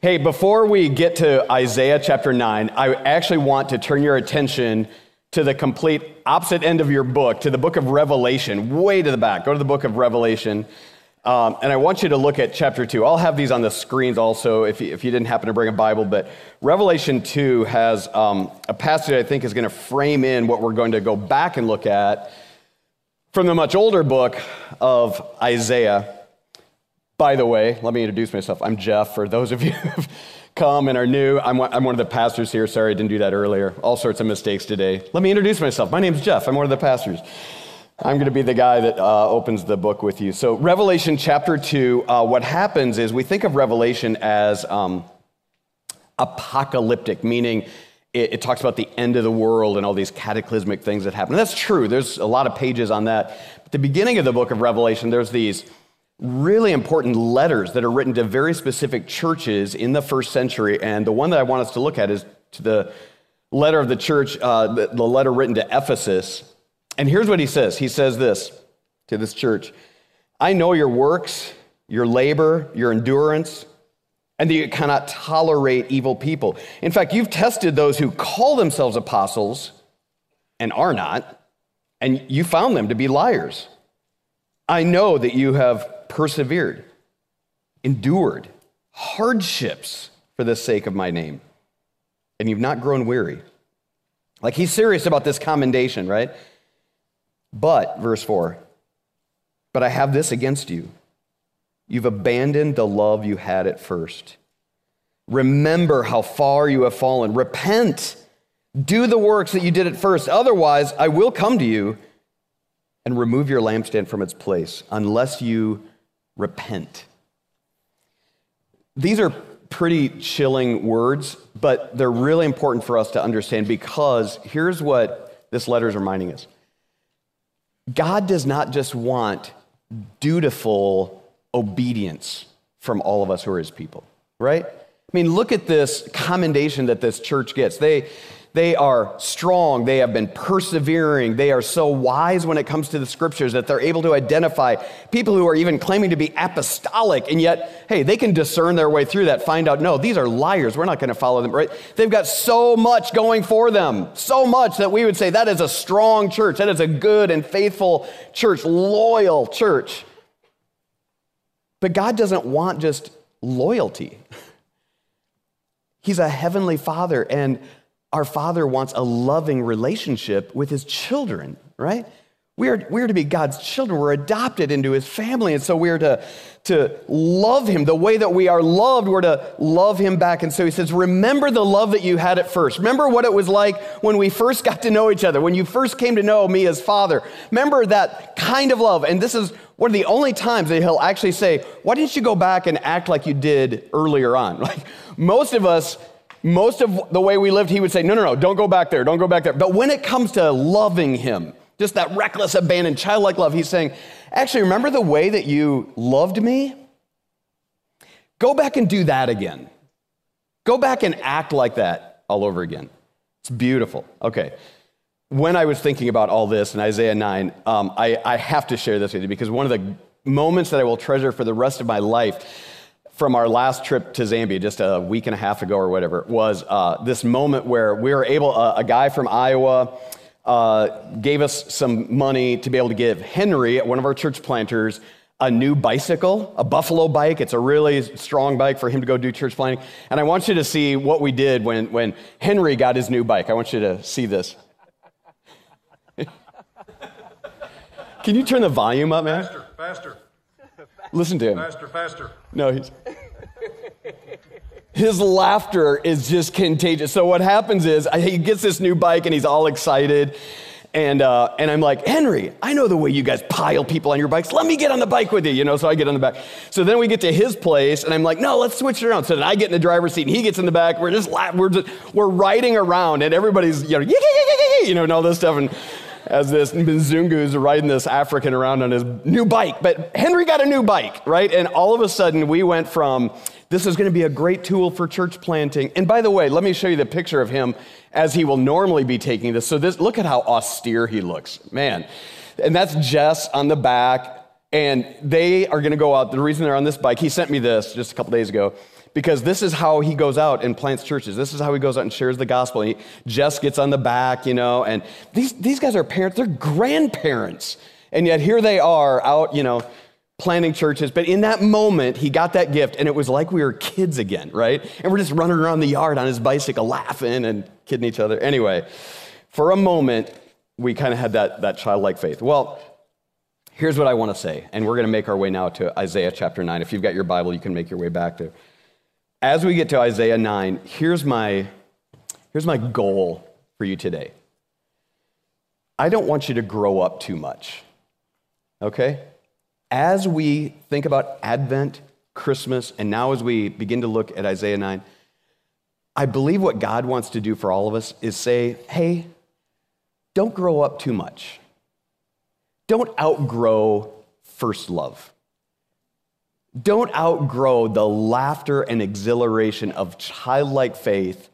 Hey, before we get to Isaiah chapter 9, I actually want to turn your attention to the complete opposite end of your book, to the book of Revelation, way to the back. Go to the book of Revelation. Um, and I want you to look at chapter 2. I'll have these on the screens also if you, if you didn't happen to bring a Bible. But Revelation 2 has um, a passage I think is going to frame in what we're going to go back and look at from the much older book of Isaiah. By the way, let me introduce myself. I'm Jeff. For those of you who've come and are new, I'm one, I'm one of the pastors here. Sorry I didn't do that earlier. All sorts of mistakes today. Let me introduce myself. My name's Jeff. I'm one of the pastors. I'm going to be the guy that uh, opens the book with you. So, Revelation chapter 2, uh, what happens is we think of Revelation as um, apocalyptic, meaning it, it, talks about the end of the world and all these cataclysmic things that happen. And that's true. There's a lot of pages on that. At the beginning of the book of Revelation, there's these really important letters that are written to very specific churches in the first century. And the one that I want us to look at is to the letter of the church, uh, the, the letter written to Ephesus. And here's what he says He says this to this church I know your works, your labor, your endurance, and that you cannot tolerate evil people. In fact, you've tested those who call themselves apostles and are not, and you found them to be liars. I know that you have persevered, endured hardships for the sake of my name, and you've not grown weary. Like he's serious about this commendation, right? But, verse 4, but I have this against you. You've abandoned the love you had at first. Remember how far you have fallen. Repent. Do the works that you did at first. Otherwise, I will come to you and remove your lampstand from its place unless you repent. These are pretty chilling words, but they're really important for us to understand because here's what this letter is reminding us God does not just want dutiful obedience from all of us who are his people, right? I mean, look at this commendation that this church gets. They, they are strong. They have been persevering. They are so wise when it comes to the scriptures that they're able to identify people who are even claiming to be apostolic. And yet, hey, they can discern their way through that, find out, no, these are liars. We're not going to follow them, right? They've got so much going for them, so much that we would say that is a strong church. That is a good and faithful church, loyal church. But God doesn't want just loyalty. He's a heavenly father, and our Father wants a loving relationship with His children, right? We are, we are to be God's children. We're adopted into His family. And so we are to, to love Him the way that we are loved. We're to love Him back. And so He says, Remember the love that you had at first. Remember what it was like when we first got to know each other, when you first came to know me as Father. Remember that kind of love. And this is one of the only times that He'll actually say, Why didn't you go back and act like you did earlier on? Like most of us, most of the way we lived, he would say, No, no, no, don't go back there, don't go back there. But when it comes to loving him, just that reckless, abandoned, childlike love, he's saying, Actually, remember the way that you loved me? Go back and do that again. Go back and act like that all over again. It's beautiful. Okay. When I was thinking about all this in Isaiah 9, um, I, I have to share this with you because one of the moments that I will treasure for the rest of my life from our last trip to Zambia, just a week and a half ago or whatever, was uh, this moment where we were able, uh, a guy from Iowa uh, gave us some money to be able to give Henry, one of our church planters, a new bicycle, a Buffalo bike. It's a really strong bike for him to go do church planting. And I want you to see what we did when, when Henry got his new bike. I want you to see this. Can you turn the volume up, man? Faster, faster. Listen to him. Faster, faster. No, he's. His laughter is just contagious. So what happens is he gets this new bike and he's all excited. And, uh, and I'm like, Henry, I know the way you guys pile people on your bikes. Let me get on the bike with you, you know? So I get on the back. So then we get to his place, and I'm like, no, let's switch it around. So then I get in the driver's seat, and he gets in the back. We're just laughing. We're, just, we're riding around, and everybody's, you know, you know, and all this stuff. And as this Mzungu is riding this African around on his new bike. But Henry got a new bike, right? And all of a sudden, we went from this is going to be a great tool for church planting. And by the way, let me show you the picture of him as he will normally be taking this. So this, look at how austere he looks, man. And that's Jess on the back. And they are going to go out. The reason they're on this bike, he sent me this just a couple days ago because this is how he goes out and plants churches. This is how he goes out and shares the gospel. He, Jess gets on the back, you know, and these, these guys are parents, they're grandparents. And yet here they are out, you know, planting churches. But in that moment, he got that gift, and it was like we were kids again, right? And we're just running around the yard on his bicycle, laughing and kidding each other. Anyway, for a moment, we kind of had that, that childlike faith. Well, Here's what I want to say, and we're going to make our way now to Isaiah chapter 9. If you've got your Bible, you can make your way back there. As we get to Isaiah 9, here's my, here's my goal for you today. I don't want you to grow up too much, okay? As we think about Advent, Christmas, and now as we begin to look at Isaiah 9, I believe what God wants to do for all of us is say, hey, don't grow up too much don't outgrow first love. Don't outgrow the laughter and exhilaration of childlike faith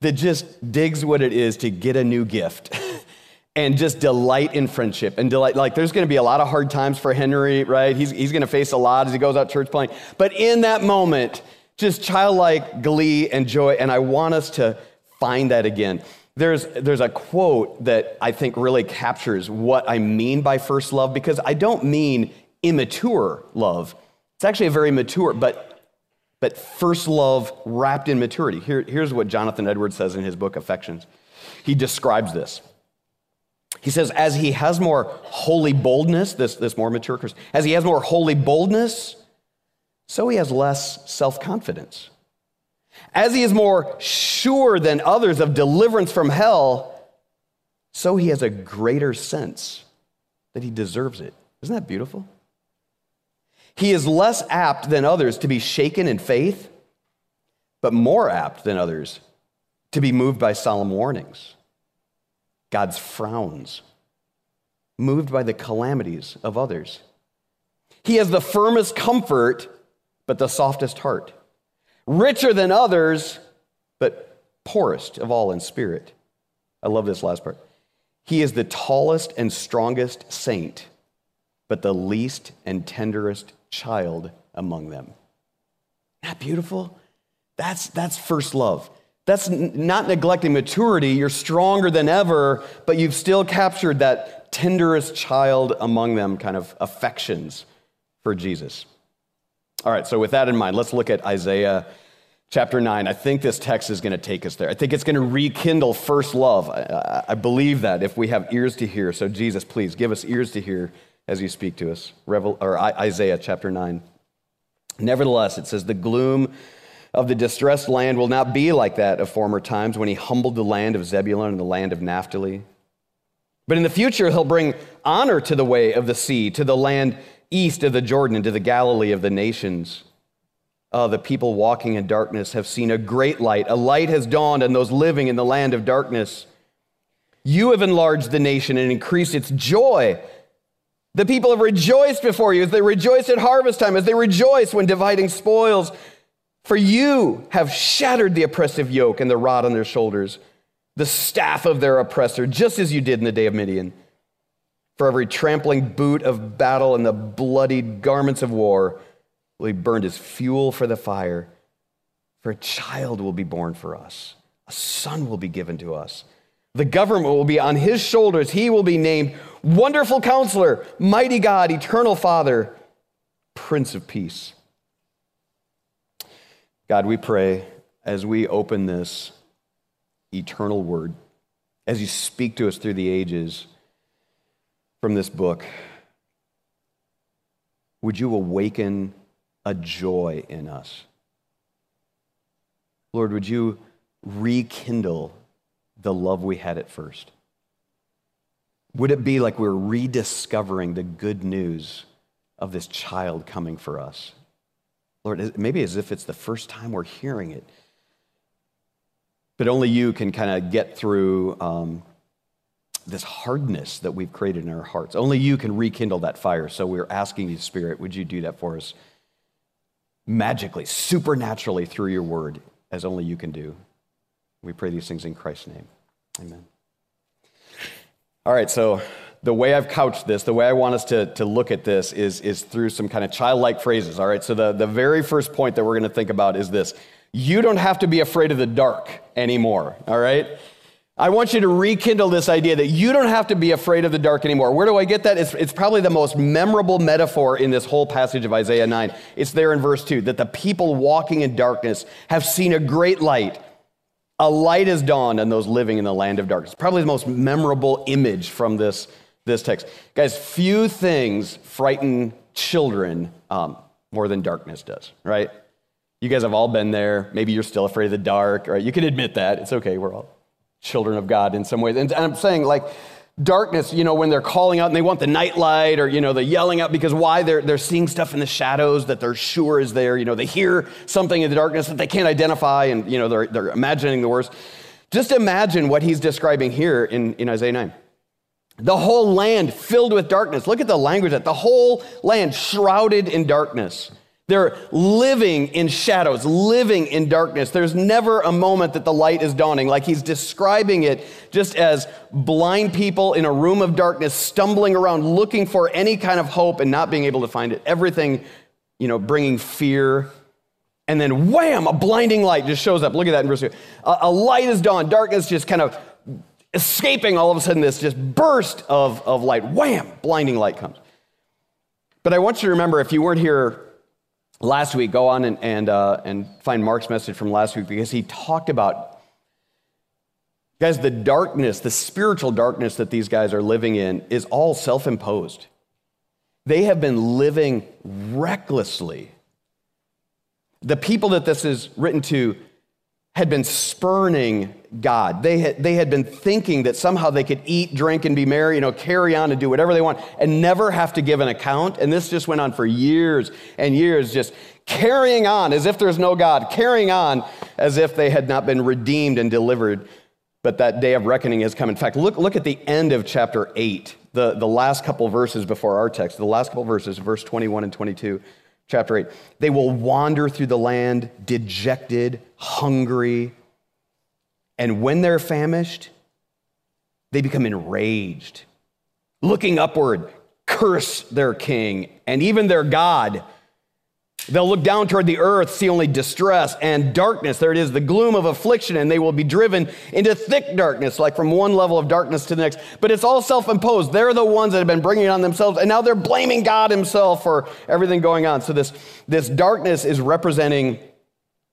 that just digs what it is to get a new gift and just delight in friendship and delight. Like, there's going to be a lot of hard times for Henry, right? He's, he's going to face a lot as he goes out church planting. But in that moment, just childlike glee and joy. And I want us to find that again. There's, there's a quote that I think really captures what I mean by first love because I don't mean immature love. It's actually a very mature, but, but first love wrapped in maturity. Here, here's what Jonathan Edwards says in his book, Affections. He describes this. He says, as he has more holy boldness, this, this more mature Christian, as he has more holy boldness, so he has less self confidence. As he is more sure than others of deliverance from hell, so he has a greater sense that he deserves it. Isn't that beautiful? He is less apt than others to be shaken in faith, but more apt than others to be moved by solemn warnings, God's frowns, moved by the calamities of others. He has the firmest comfort, but the softest heart richer than others, but poorest of all in spirit. I love this last part. He is the tallest and strongest saint, but the least and tenderest child among them. Isn't that beautiful? That's, that's first love. That's n- not neglecting maturity. You're stronger than ever, but you've still captured that tenderest child among them kind of affections for Jesus. All right, so with that in mind, let's look at Isaiah chapter 9. I think this text is going to take us there. I think it's going to rekindle first love. I, I, believe that if we have ears to hear. So, Jesus, please give us ears to hear as you speak to us. Revel, or Isaiah chapter 9. Nevertheless, it says, The gloom of the distressed land will not be like that of former times when he humbled the land of Zebulun and the land of Naphtali. But in the future, he'll bring honor to the way of the sea, to the land east of the Jordan and to the Galilee of the nations. Uh, the people walking in darkness have seen a great light. A light has dawned on those living in the land of darkness. You have enlarged the nation and increased its joy. The people have rejoiced before you as they rejoice at harvest time, as they rejoice when dividing spoils. For you have shattered the oppressive yoke and the rod on their shoulders, the staff of their oppressor, just as you did in the day of Midian for every trampling boot of battle and the bloodied garments of war will be burned as fuel for the fire. For a child will be born for us, a son will be given to us. The government will be on his shoulders. He will be named Wonderful Counselor, Mighty God, Eternal Father, Prince of Peace. God, we pray as we open this eternal word, as you speak to us through the ages from this book, would you awaken a joy in us? Lord, would you rekindle the love we had at first? Would it be like we're rediscovering the good news of this child coming for us? Lord, maybe as if it's the first time we're hearing it. But only you can kind of get through um, this hardness that we've created in our hearts. Only you can rekindle that fire. So we're asking you, Spirit, would you do that for us magically, supernaturally through your word, as only you can do? We pray these things in Christ's name. Amen. All right, so the way I've couched this, the way I want us to, to look at this is, is through some kind of childlike phrases. All right, so the, the very first point that we're going to think about is this you don't have to be afraid of the dark anymore. All right? I want you to rekindle this idea that you don't have to be afraid of the dark anymore. Where do I get that? It's, it's, probably the most memorable metaphor in this whole passage of Isaiah 9. It's there in verse 2 that the people walking in darkness have seen a great light. A light has dawned on those living in the land of darkness. Probably the most memorable image from this, this text. Guys, few things frighten children um, more than darkness does, right? You guys have all been there. Maybe you're still afraid of the dark, right? You can admit that. It's okay. We're all children of God in some ways. And, I'm saying, like, darkness, you know, when they're calling out and they want the nightlight or, you know, they're yelling out because why? They're, they're seeing stuff in the shadows that they're sure is there. You know, they hear something in the darkness that they can't identify and, you know, they're, they're imagining the worst. Just imagine what he's describing here in, in Isaiah 9. The whole land filled with darkness. Look at the language that the whole land shrouded in darkness. They're living in shadows, living in darkness. There's never a moment that the light is dawning. Like he's describing it just as blind people in a room of darkness, stumbling around looking for any kind of hope and not being able to find it. Everything, you know, bringing fear. And then wham, a blinding light just shows up. Look at that in verse 2. A, a light is dawn, darkness just kind of escaping all of a sudden this just burst of, of light. Wham, blinding light comes. But I want you to remember if you weren't here last week, go on and, and, uh, and find Mark's message from last week because he talked about, guys, the darkness, the spiritual darkness that these guys are living in is all self imposed. They have been living recklessly. The people that this is written to had been spurning God. They had, they had been thinking that somehow they could eat, drink, and be merry, you know, carry on and do whatever they want and never have to give an account. And this just went on for years and years, just carrying on as if there's no God, carrying on as if they had not been redeemed and delivered. But that day of reckoning has come. In fact, look, look at the end of chapter 8, the, the last couple verses before our text, the last couple verses, verse 21 and 22 chapter 8. They will wander through the land dejected, hungry, and when they're famished, they become enraged. Looking upward, curse their king and even their God They'll look down toward the earth, see only distress and darkness. There it is, the gloom of affliction, and they will be driven into thick darkness, like from one level of darkness to the next. But it's all self imposed. They're the ones that have been bringing it on themselves, and now they're blaming God Himself for everything going on. So, this, this darkness is representing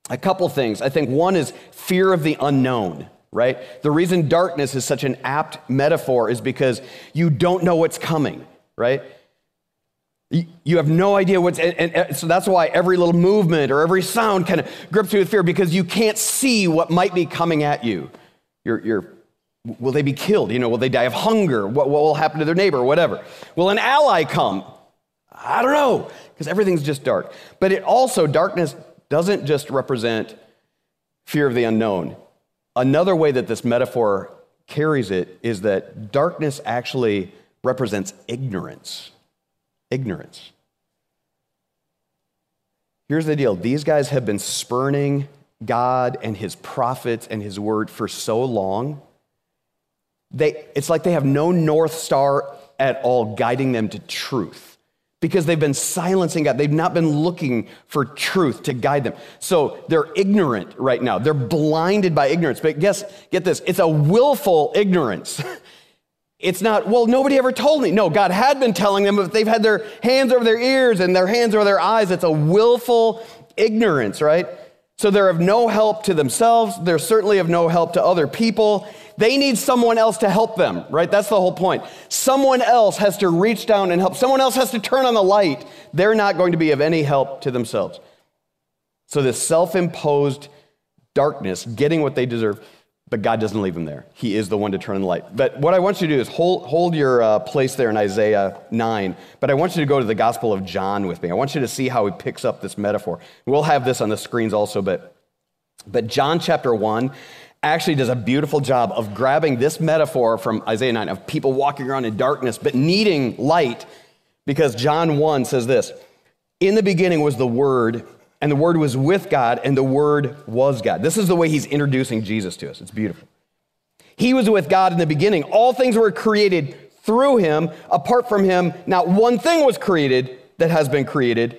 a couple things. I think one is fear of the unknown right? The reason darkness is such an apt metaphor is because you don't know what's coming, right? You have no idea what's, and, and, so that's why every little movement or every sound kind of grips you with fear because you can't see what might be coming at you. You're, you're, will they be killed? You know, will they die of hunger? What, what will happen to their neighbor? Whatever. Will an ally come? I don't know, because everything's just dark. But it also, darkness doesn't just represent fear of the unknown. Another way that this metaphor carries it is that darkness actually represents ignorance ignorance. Here's the deal these guys have been spurning God and his prophets and his word for so long. They, it's like they have no North Star at all guiding them to truth because they've been silencing God. They've not been looking for truth to guide them. So they're ignorant right now. They're blinded by ignorance. But guess, get this, it's a willful ignorance. It's not, well, nobody ever told me. No, God had been telling them, but they've had their hands over their ears and their hands over their eyes. It's a willful ignorance, right? So they're of no help to themselves. They're certainly of no help to other people. They need someone else to help them, right? That's the whole point. Someone else has to reach down and help. Someone else has to turn on the light. They're not going to be of any help to themselves. So this self imposed darkness, getting what they deserve, but God doesn't leave them there. He is the one to turn on the light. But what I want you to do is hold, hold your uh, place there in Isaiah 9, but I want you to go to the Gospel of John with me. I want you to see how he picks up this metaphor. We'll have this on the screens also, but, but John chapter 1 actually does a beautiful job of grabbing this metaphor from Isaiah 9 of people walking around in darkness but needing light because John 1 says this In the beginning was the Word and the Word was with God, and the Word was God. This is the way he's introducing Jesus to us. It's beautiful. He was with God in the beginning. All things were created through him. Apart from him, not one thing was created that has been created.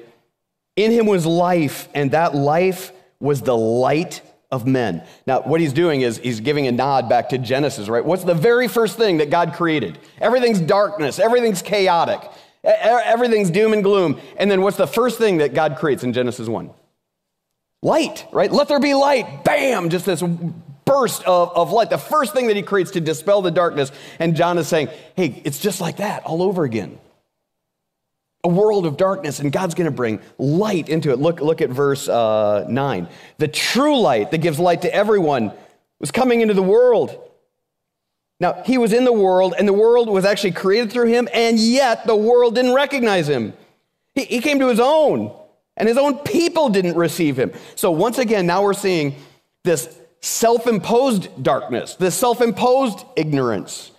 In him was life, and that life was the light of men. Now, what he's doing is he's giving a nod back to Genesis, right? What's the very first thing that God created? Everything's darkness, everything's chaotic, everything's doom and gloom. And then what's the first thing that God creates in Genesis 1? Light, right? Let there be light. Bam! Just this burst of, of light. The first thing that he creates to dispel the darkness. And John is saying, hey, it's just like that all over again a world of darkness, and God's going to bring light into it. Look, look at verse uh, 9. The true light that gives light to everyone was coming into the world. Now, he was in the world, and the world was actually created through him, and yet the world didn't recognize him. He, he came to his own, and his own people didn't receive him. So, once again, now we're seeing this self imposed darkness, this self imposed ignorance.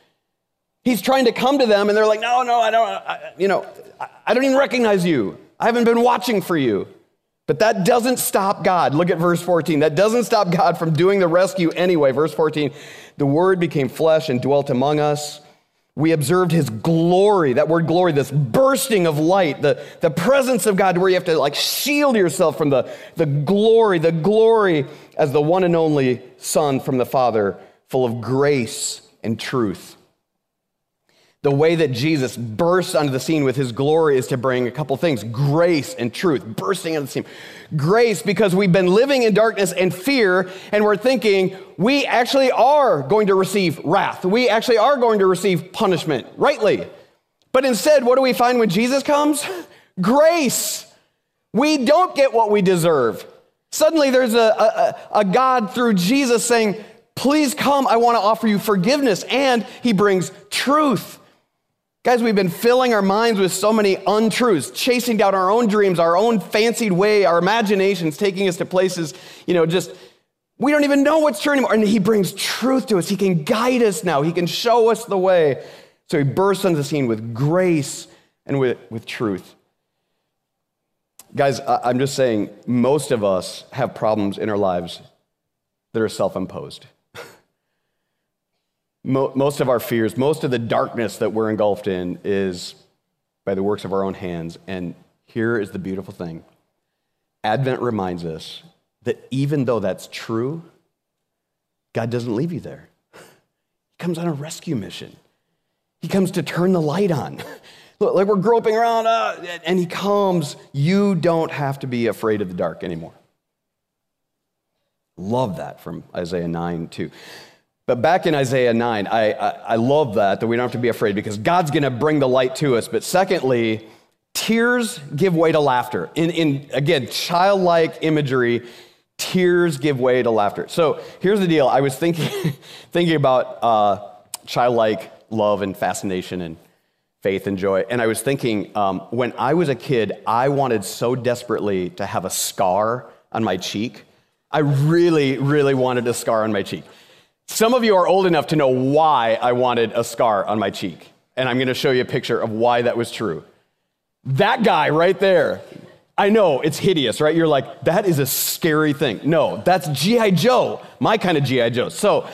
He's trying to come to them, and they're like, no, no, I don't, I, you know, I don't even recognize you. I haven't been watching for you. But that doesn't stop God. Look at verse 14. That doesn't stop God from doing the rescue anyway. Verse 14 the word became flesh and dwelt among us. We observed his glory. That word glory, this bursting of light, the, the presence of God, where you have to like shield yourself from the, the glory, the glory as the one and only Son from the Father, full of grace and truth. The way that Jesus bursts onto the scene with his glory is to bring a couple things grace and truth, bursting onto the scene. Grace, because we've been living in darkness and fear, and we're thinking we actually are going to receive wrath. We actually are going to receive punishment, rightly. But instead, what do we find when Jesus comes? Grace. We don't get what we deserve. Suddenly, there's a, a, a God through Jesus saying, Please come, I want to offer you forgiveness. And he brings truth. Guys, we've been filling our minds with so many untruths, chasing down our own dreams, our own fancied way, our imaginations taking us to places, you know, just we don't even know what's true anymore. And he brings truth to us. He can guide us now. He can show us the way. So he bursts onto the scene with grace and with, with truth. Guys, I'm just saying, most of us have problems in our lives that are self imposed most of our fears, most of the darkness that we're engulfed in is by the works of our own hands. And here is the beautiful thing Advent reminds us that even though that's true, God doesn't leave you there. He comes on a rescue mission, He comes to turn the light on. Look, like we're groping around, uh, and He comes. You don't have to be afraid of the dark anymore. Love that from Isaiah 9 2. But back in Isaiah 9, I, I, I love that, that we don't have to be afraid because God's going to bring the light to us. But secondly, tears give way to laughter. In, in again, childlike imagery, tears give way to laughter. So here's the deal. I was thinking, thinking about uh, childlike love and fascination and faith and joy. And I was thinking, um, when I was a kid, I wanted so desperately to have a scar on my cheek. I really, really wanted a scar on my cheek. Some of you are old enough to know why I wanted a scar on my cheek. And I'm going to show you a picture of why that was true. That guy right there. I know it's hideous, right? You're like, that is a scary thing. No, that's G.I. Joe, my kind of G.I. Joe. So,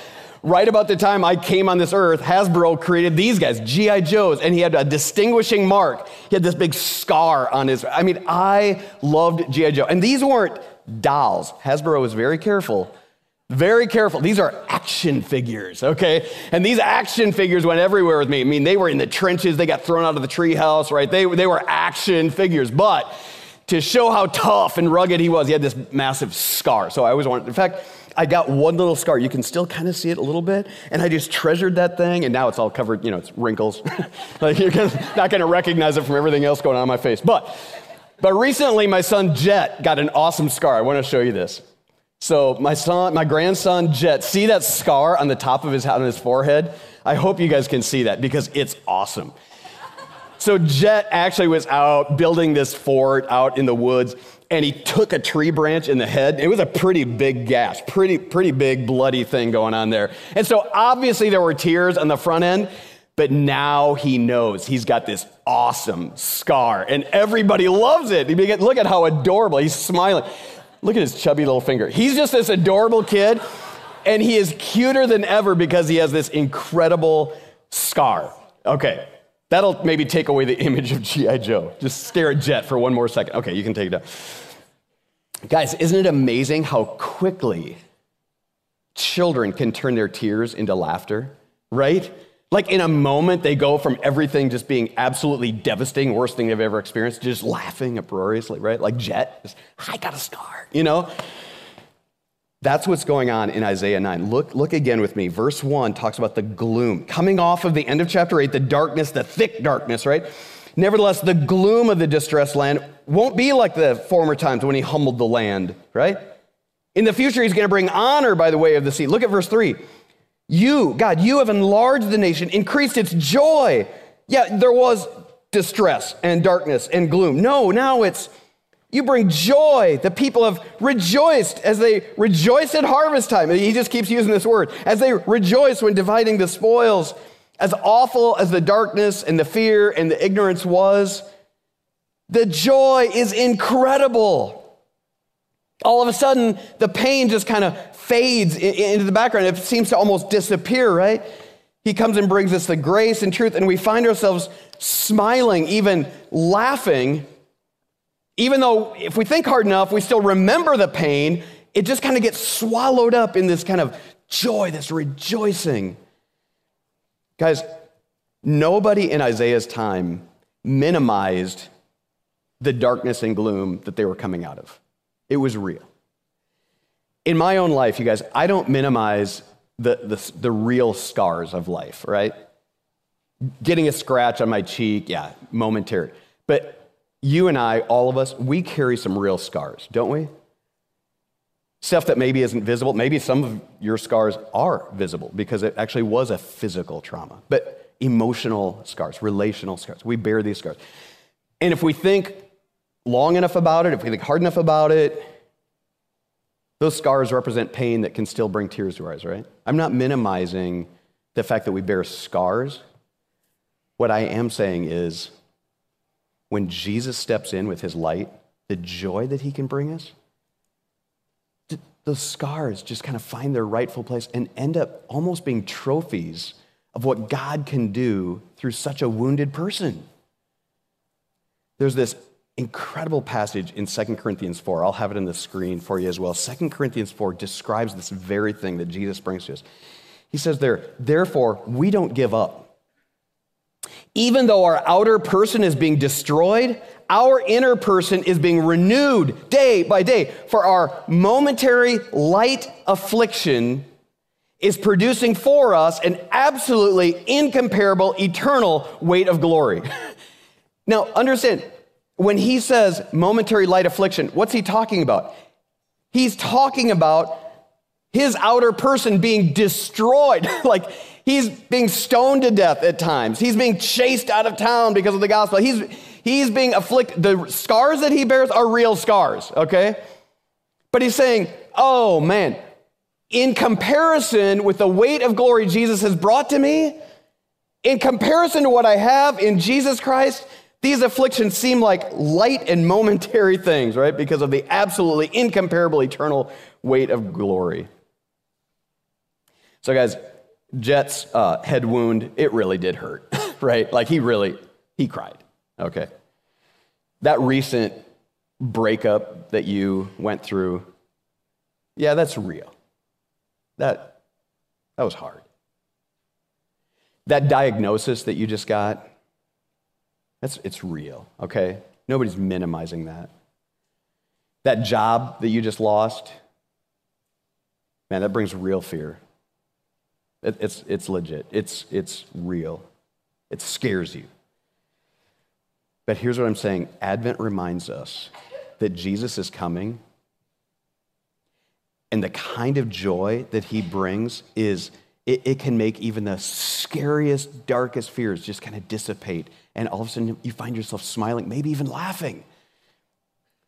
right about the time I came on this earth, Hasbro created these guys, G.I. Joes, and he had a distinguishing mark. He had this big scar on his. I mean, I loved G.I. Joe. And these weren't dolls. Hasbro was very careful very careful. These are action figures, okay? And these action figures went everywhere with me. I mean, they were in the trenches, they got thrown out of the treehouse, right? They, they were action figures. But to show how tough and rugged he was, he had this massive scar. So I always wanted, in fact, I got one little scar. You can still kind of see it a little bit. And I just treasured that thing, and now it's all covered, you know, it's wrinkles. like you're not going to recognize it from everything else going on in my face. But, but recently, my son Jet got an awesome scar. I want to show you this. So my son, my grandson Jet, see that scar on the top of his on his forehead? I hope you guys can see that because it's awesome. So Jet actually was out building this fort out in the woods, and he took a tree branch in the head. It was a pretty big gash, pretty pretty big bloody thing going on there. And so obviously there were tears on the front end, but now he knows he's got this awesome scar, and everybody loves it. Look at how adorable he's smiling. Look at his chubby little finger. He's just this adorable kid, and he is cuter than ever because he has this incredible scar. Okay, that'll maybe take away the image of G.I. Joe. Just stare at Jet for one more second. Okay, you can take it down. Guys, isn't it amazing how quickly children can turn their tears into laughter, right? Like in a moment, they go from everything just being absolutely devastating, worst thing they've ever experienced, just laughing uproariously, right? Like Jet, just, I got a scar, you know? That's what's going on in Isaiah 9. Look, look again with me. Verse 1 talks about the gloom. Coming off of the end of chapter 8, the darkness, the thick darkness, right? Nevertheless, the gloom of the distressed land won't be like the former times when he humbled the land, right? In the future, he's going to bring honor by the way of the sea. Look at verse 3. You, God, you have enlarged the nation, increased its joy. Yeah, there was distress and darkness and gloom. No, now it's you bring joy. The people have rejoiced as they rejoice at harvest time. He just keeps using this word. As they rejoice when dividing the spoils. As awful as the darkness and the fear and the ignorance was, the joy is incredible. All of a sudden, the pain just kind of fades into the background. It seems to almost disappear, right? He comes and brings us the grace and truth, and we find ourselves smiling, even laughing even though if we think hard enough, we still remember the pain, it just kind of gets swallowed up in this kind of joy, this rejoicing. Guys, nobody in Isaiah's time minimized the darkness and gloom that they were coming out of. It was real. In my own life, you guys, I don't minimize the, the, the real scars of life, right? Getting a scratch on my cheek, yeah, momentary. But you and I, all of us, we carry some real scars, don't we? Stuff that maybe isn't visible. Maybe some of your scars are visible because it actually was a physical trauma. But emotional scars, relational scars, we bear these scars. And if we think long enough about it, if we think hard enough about it, those scars represent pain that can still bring tears to our eyes, right? I'm not minimizing the fact that we bear scars. What I am saying is when Jesus steps in with his light, the joy that he can bring us, those scars just kind of find their rightful place and end up almost being trophies of what God can do through such a wounded person. There's this incredible passage in 2 Corinthians 4. I'll have it on the screen for you as well. 2 Corinthians 4 describes this very thing that Jesus brings to us. He says there, therefore, we don't give up. Even though our outer person is being destroyed, our inner person is being renewed day by day. For our momentary light affliction is producing for us an absolutely incomparable eternal weight of glory. now, understand, when he says momentary light affliction, what's he talking about? He's talking about his outer person being destroyed. like He's being stoned to death at times. He's being chased out of town because of the gospel. He's, he's being afflicted. The scars that he bears are real scars, okay? But he's saying, oh man, in comparison with the weight of glory Jesus has brought to me, in comparison to what I have in Jesus Christ, these afflictions seem like light and momentary things, right? Because of the absolutely incomparable eternal weight of glory. So, guys, Jet's uh, head wound, it really did hurt, right? Like he really, he cried, okay? That recent breakup that you went through, yeah, that's real. That, that was hard. That diagnosis that you just got, that's, it's real, okay? Nobody's minimizing that. That job that you just lost, man, that brings real fear. It, it's, it's legit, it's, it's real, it scares you. But here's what I'm saying Advent reminds us that Jesus is coming, and the kind of joy that he brings is. It, it can make even the scariest, darkest fears just kind of dissipate. And all of a sudden, you find yourself smiling, maybe even laughing.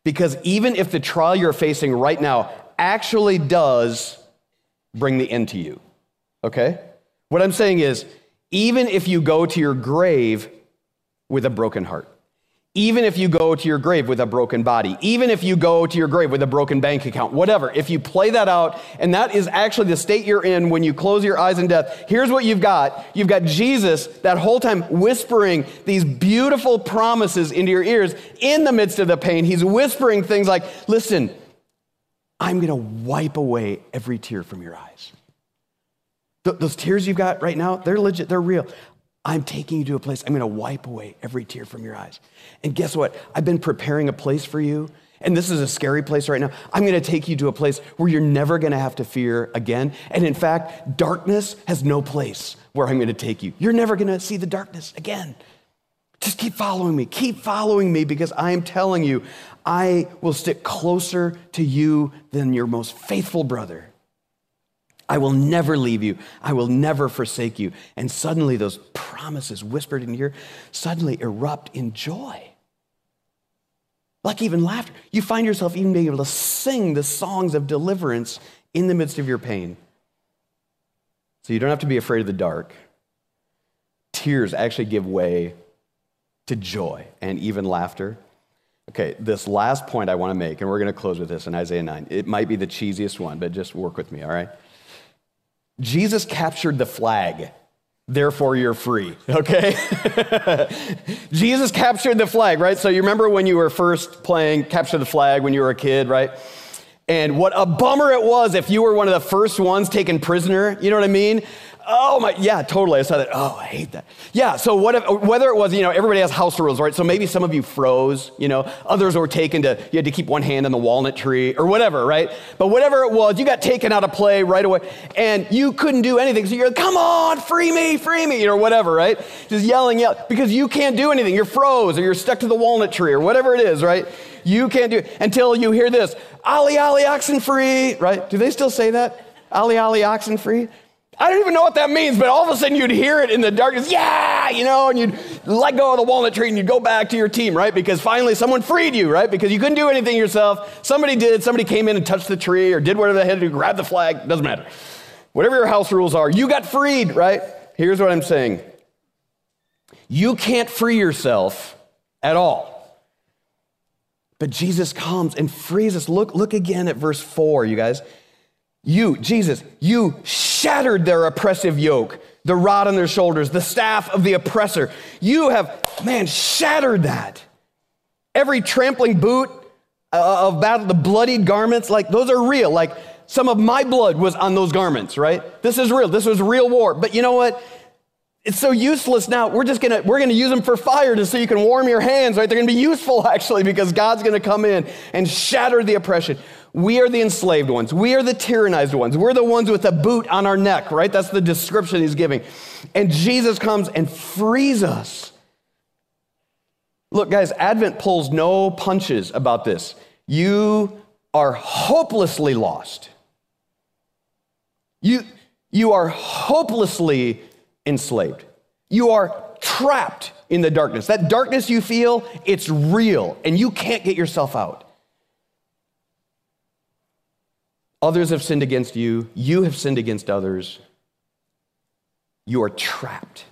Because even if the trial you're facing right now actually does bring the end to you, okay? What I'm saying is, even if you go to your grave with a broken heart, even if you go to your grave with a broken body, even if you go to your grave with a broken bank account, whatever, if you play that out, and that is actually the state you're in when you close your eyes in death, here's what you've got. You've got Jesus that whole time whispering these beautiful promises into your ears in the midst of the pain. He's whispering things like, listen, I'm going to wipe away every tear from your eyes. Th- those tears you've got right now, they're legit, they're real. I'm taking you to a place, I'm going to wipe away every tear from your eyes. And guess what? I've been preparing a place for you. And this is a scary place right now. I'm going to take you to a place where you're never going to have to fear again. And in fact, darkness has no place where I'm going to take you. You're never going to see the darkness again. Just keep following me. Keep following me because I am telling you, I will stick closer to you than your most faithful brother. I will never leave you. I will never forsake you. And suddenly, those promises whispered in your ear suddenly erupt in joy. Like even laughter. You find yourself even being able to sing the songs of deliverance in the midst of your pain. So you don't have to be afraid of the dark. Tears actually give way to joy and even laughter. Okay, this last point I want to make, and we're going to close with this in Isaiah 9. It might be the cheesiest one, but just work with me, all right? Jesus captured the flag. Therefore, you're free, okay? Jesus captured the flag, right? So, you remember when you were first playing Capture the Flag when you were a kid, right? And what a bummer it was if you were one of the first ones taken prisoner. You know what I mean? Oh my, yeah, totally. I saw that. Oh, I hate that. Yeah, so what if, whether it was, you know, everybody has house rules, right? So maybe some of you froze, you know, others were taken to, you had to keep one hand on the walnut tree or whatever, right? But whatever it was, you got taken out of play right away and you couldn't do anything. So you're like, come on, free me, free me, or whatever, right? Just yelling, yell, because you can't do anything. You're froze or you're stuck to the walnut tree or whatever it is, right? You can't do it until you hear this, Ali, Ali, oxen free, right? Do they still say that? Ali, Ali, oxen free? I don't even know what that means, but all of a sudden you'd hear it in the darkness, yeah, you know, and you'd let go of the walnut tree and you'd go back to your team, right? Because finally someone freed you, right? Because you couldn't do anything yourself. Somebody did, somebody came in and touched the tree or did whatever they had to do, grab the flag, doesn't matter. Whatever your house rules are, you got freed, right? Here's what I'm saying you can't free yourself at all. But Jesus comes and frees us. Look, look again at verse 4, you guys. You, Jesus, you shattered their oppressive yoke, the rod on their shoulders, the staff of the oppressor. You have, man, shattered that. Every trampling boot uh, of battle, the bloodied garments, like those are real. Like some of my blood was on those garments, right? This is real. This was real war. But you know what? It's so useless now. We're just gonna we're gonna use them for fire just so you can warm your hands, right? They're gonna be useful actually because God's gonna come in and shatter the oppression. We are the enslaved ones. We are the tyrannized ones. We're the ones with a boot on our neck, right? That's the description he's giving. And Jesus comes and frees us. Look, guys, Advent pulls no punches about this. You are hopelessly lost. You, you are hopelessly enslaved. You are trapped in the darkness. That darkness you feel, it's real, and you can't get yourself out. Others have sinned against you. You have sinned against others. You are trapped.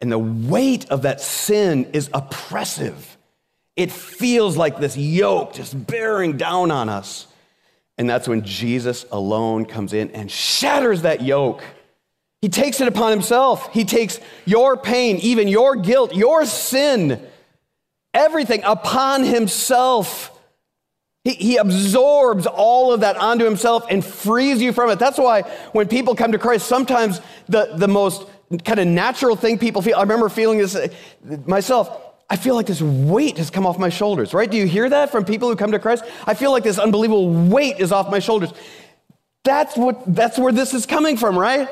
And the weight of that sin is oppressive. It feels like this yoke just bearing down on us. And that's when Jesus alone comes in and shatters that yoke. He takes it upon himself. He takes your pain, even your guilt, your sin, everything upon himself he, he absorbs all of that onto himself and frees you from it. That's why when people come to Christ, sometimes the, the most kind of natural thing people feel, I remember feeling this myself. I feel like this weight has come off my shoulders, right? Do you hear that from people who come to Christ? I feel like this unbelievable weight is off my shoulders. That's what that's where this is coming from, right?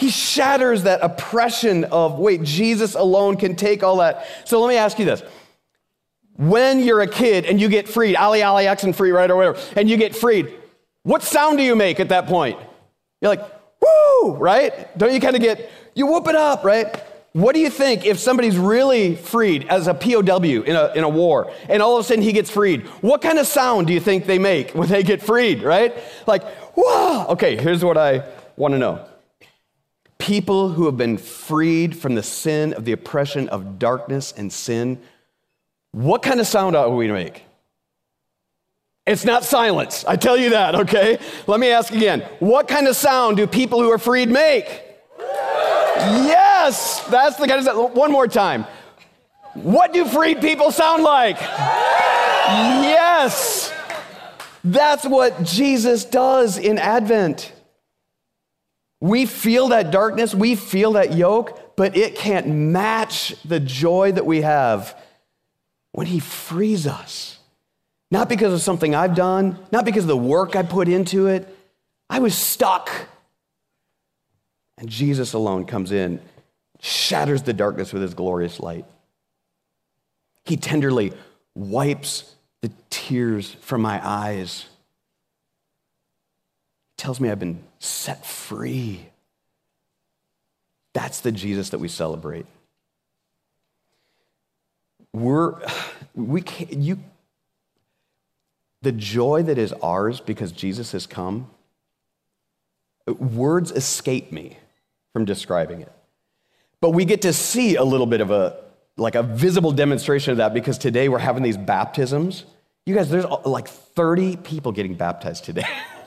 He shatters that oppression of weight, Jesus alone can take all that. So let me ask you this when you're a kid and you get freed, Ali Ali and free, right, or whatever, and you get freed, what sound do you make at that point? You're like, woo, right? Don't you kind of get, you whoop it up, right? What do you think if somebody's really freed as a POW in a, in a war and all of a sudden he gets freed? What kind of sound do you think they make when they get freed, right? Like, whoa. Okay, here's what I want to know. People who have been freed from the sin of the oppression of darkness and sin What kind of sound are we to make? It's not silence. I tell you that, okay? Let me ask again. What kind of sound do people who are freed make? Yes, that's the kind of sound. One more time. What do freed people sound like? Yes. That's what Jesus does in Advent. We feel that darkness, we feel that yoke, but it can't match the joy that we have when He frees us. Not because of something I've done, not because of the work I put into it. I was stuck. And Jesus alone comes in, shatters the darkness with His glorious light. He tenderly wipes the tears from my eyes. Tells me I've been set free. That's the Jesus that we celebrate. We're, we can't, you, the joy that is ours because Jesus has come, words escape me from describing it. But we get to see a little bit of a, like a visible demonstration of that because today we're having these baptisms. You guys, there's like 30 people getting baptized today.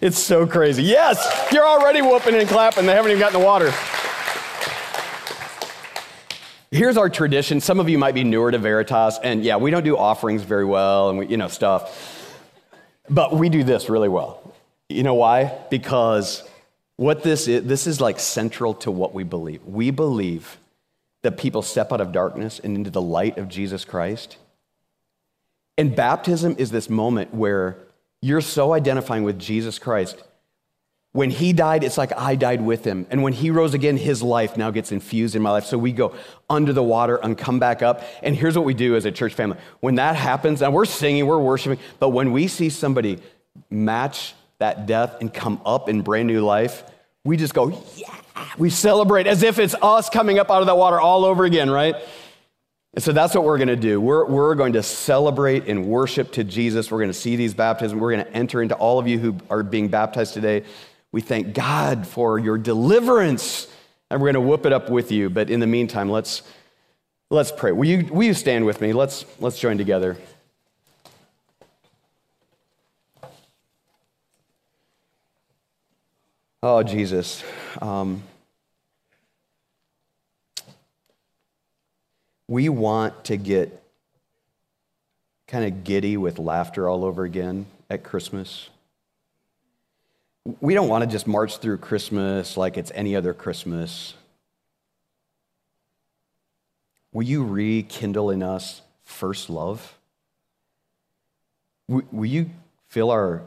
it's so crazy. Yes, you're already whooping and clapping. They haven't even gotten the water. Here's our tradition. Some of you might be newer to Veritas, and yeah, we don't do offerings very well and we, you know, stuff. But we do this really well. You know why? Because what this is, this is like central to what we believe. We believe that people step out of darkness and into the light of Jesus Christ. And baptism is this moment where you're so identifying with Jesus Christ. When he died, it's like I died with him. And when he rose again, his life now gets infused in my life. So we go under the water and come back up. And here's what we do as a church family. When that happens, and we're singing, we're worshiping, but when we see somebody match that death and come up in brand new life, we just go, yeah. We celebrate as if it's us coming up out of that water all over again, right? And so that's what we're going to do. We're, we're going to celebrate and worship to Jesus. We're going to see these baptisms. We're going to enter into all of you who are being baptized today. We thank God for your deliverance, and we're going to whoop it up with you. But in the meantime, let's, let's pray. Will you, will you stand with me? Let's, let's join together. Oh, Jesus. Um, we want to get kind of giddy with laughter all over again at Christmas. We don't want to just march through Christmas like it's any other Christmas. Will you rekindle in us first love? Will you fill our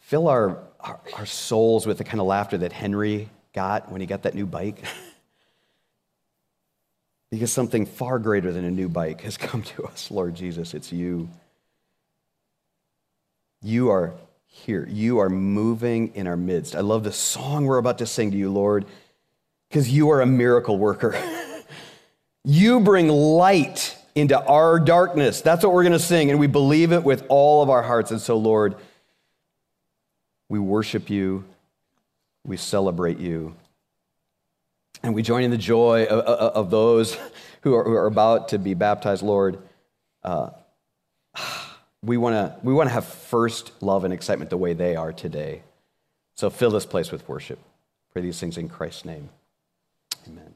fill our, our, our souls with the kind of laughter that Henry got when he got that new bike? Because something far greater than a new bike has come to us, Lord Jesus. It's you. You are here. You are moving in our midst. I love the song we're about to sing to you, Lord, because you are a miracle worker. you bring light into our darkness. That's what we're going to sing, and we believe it with all of our hearts. And so, Lord, we worship you, we celebrate you. And we join in the joy of, of those who are, who are, about to be baptized, Lord. Uh, we want to we want to have first love and excitement the way they are today. So fill this place with worship. Pray these things in Christ's name. Amen.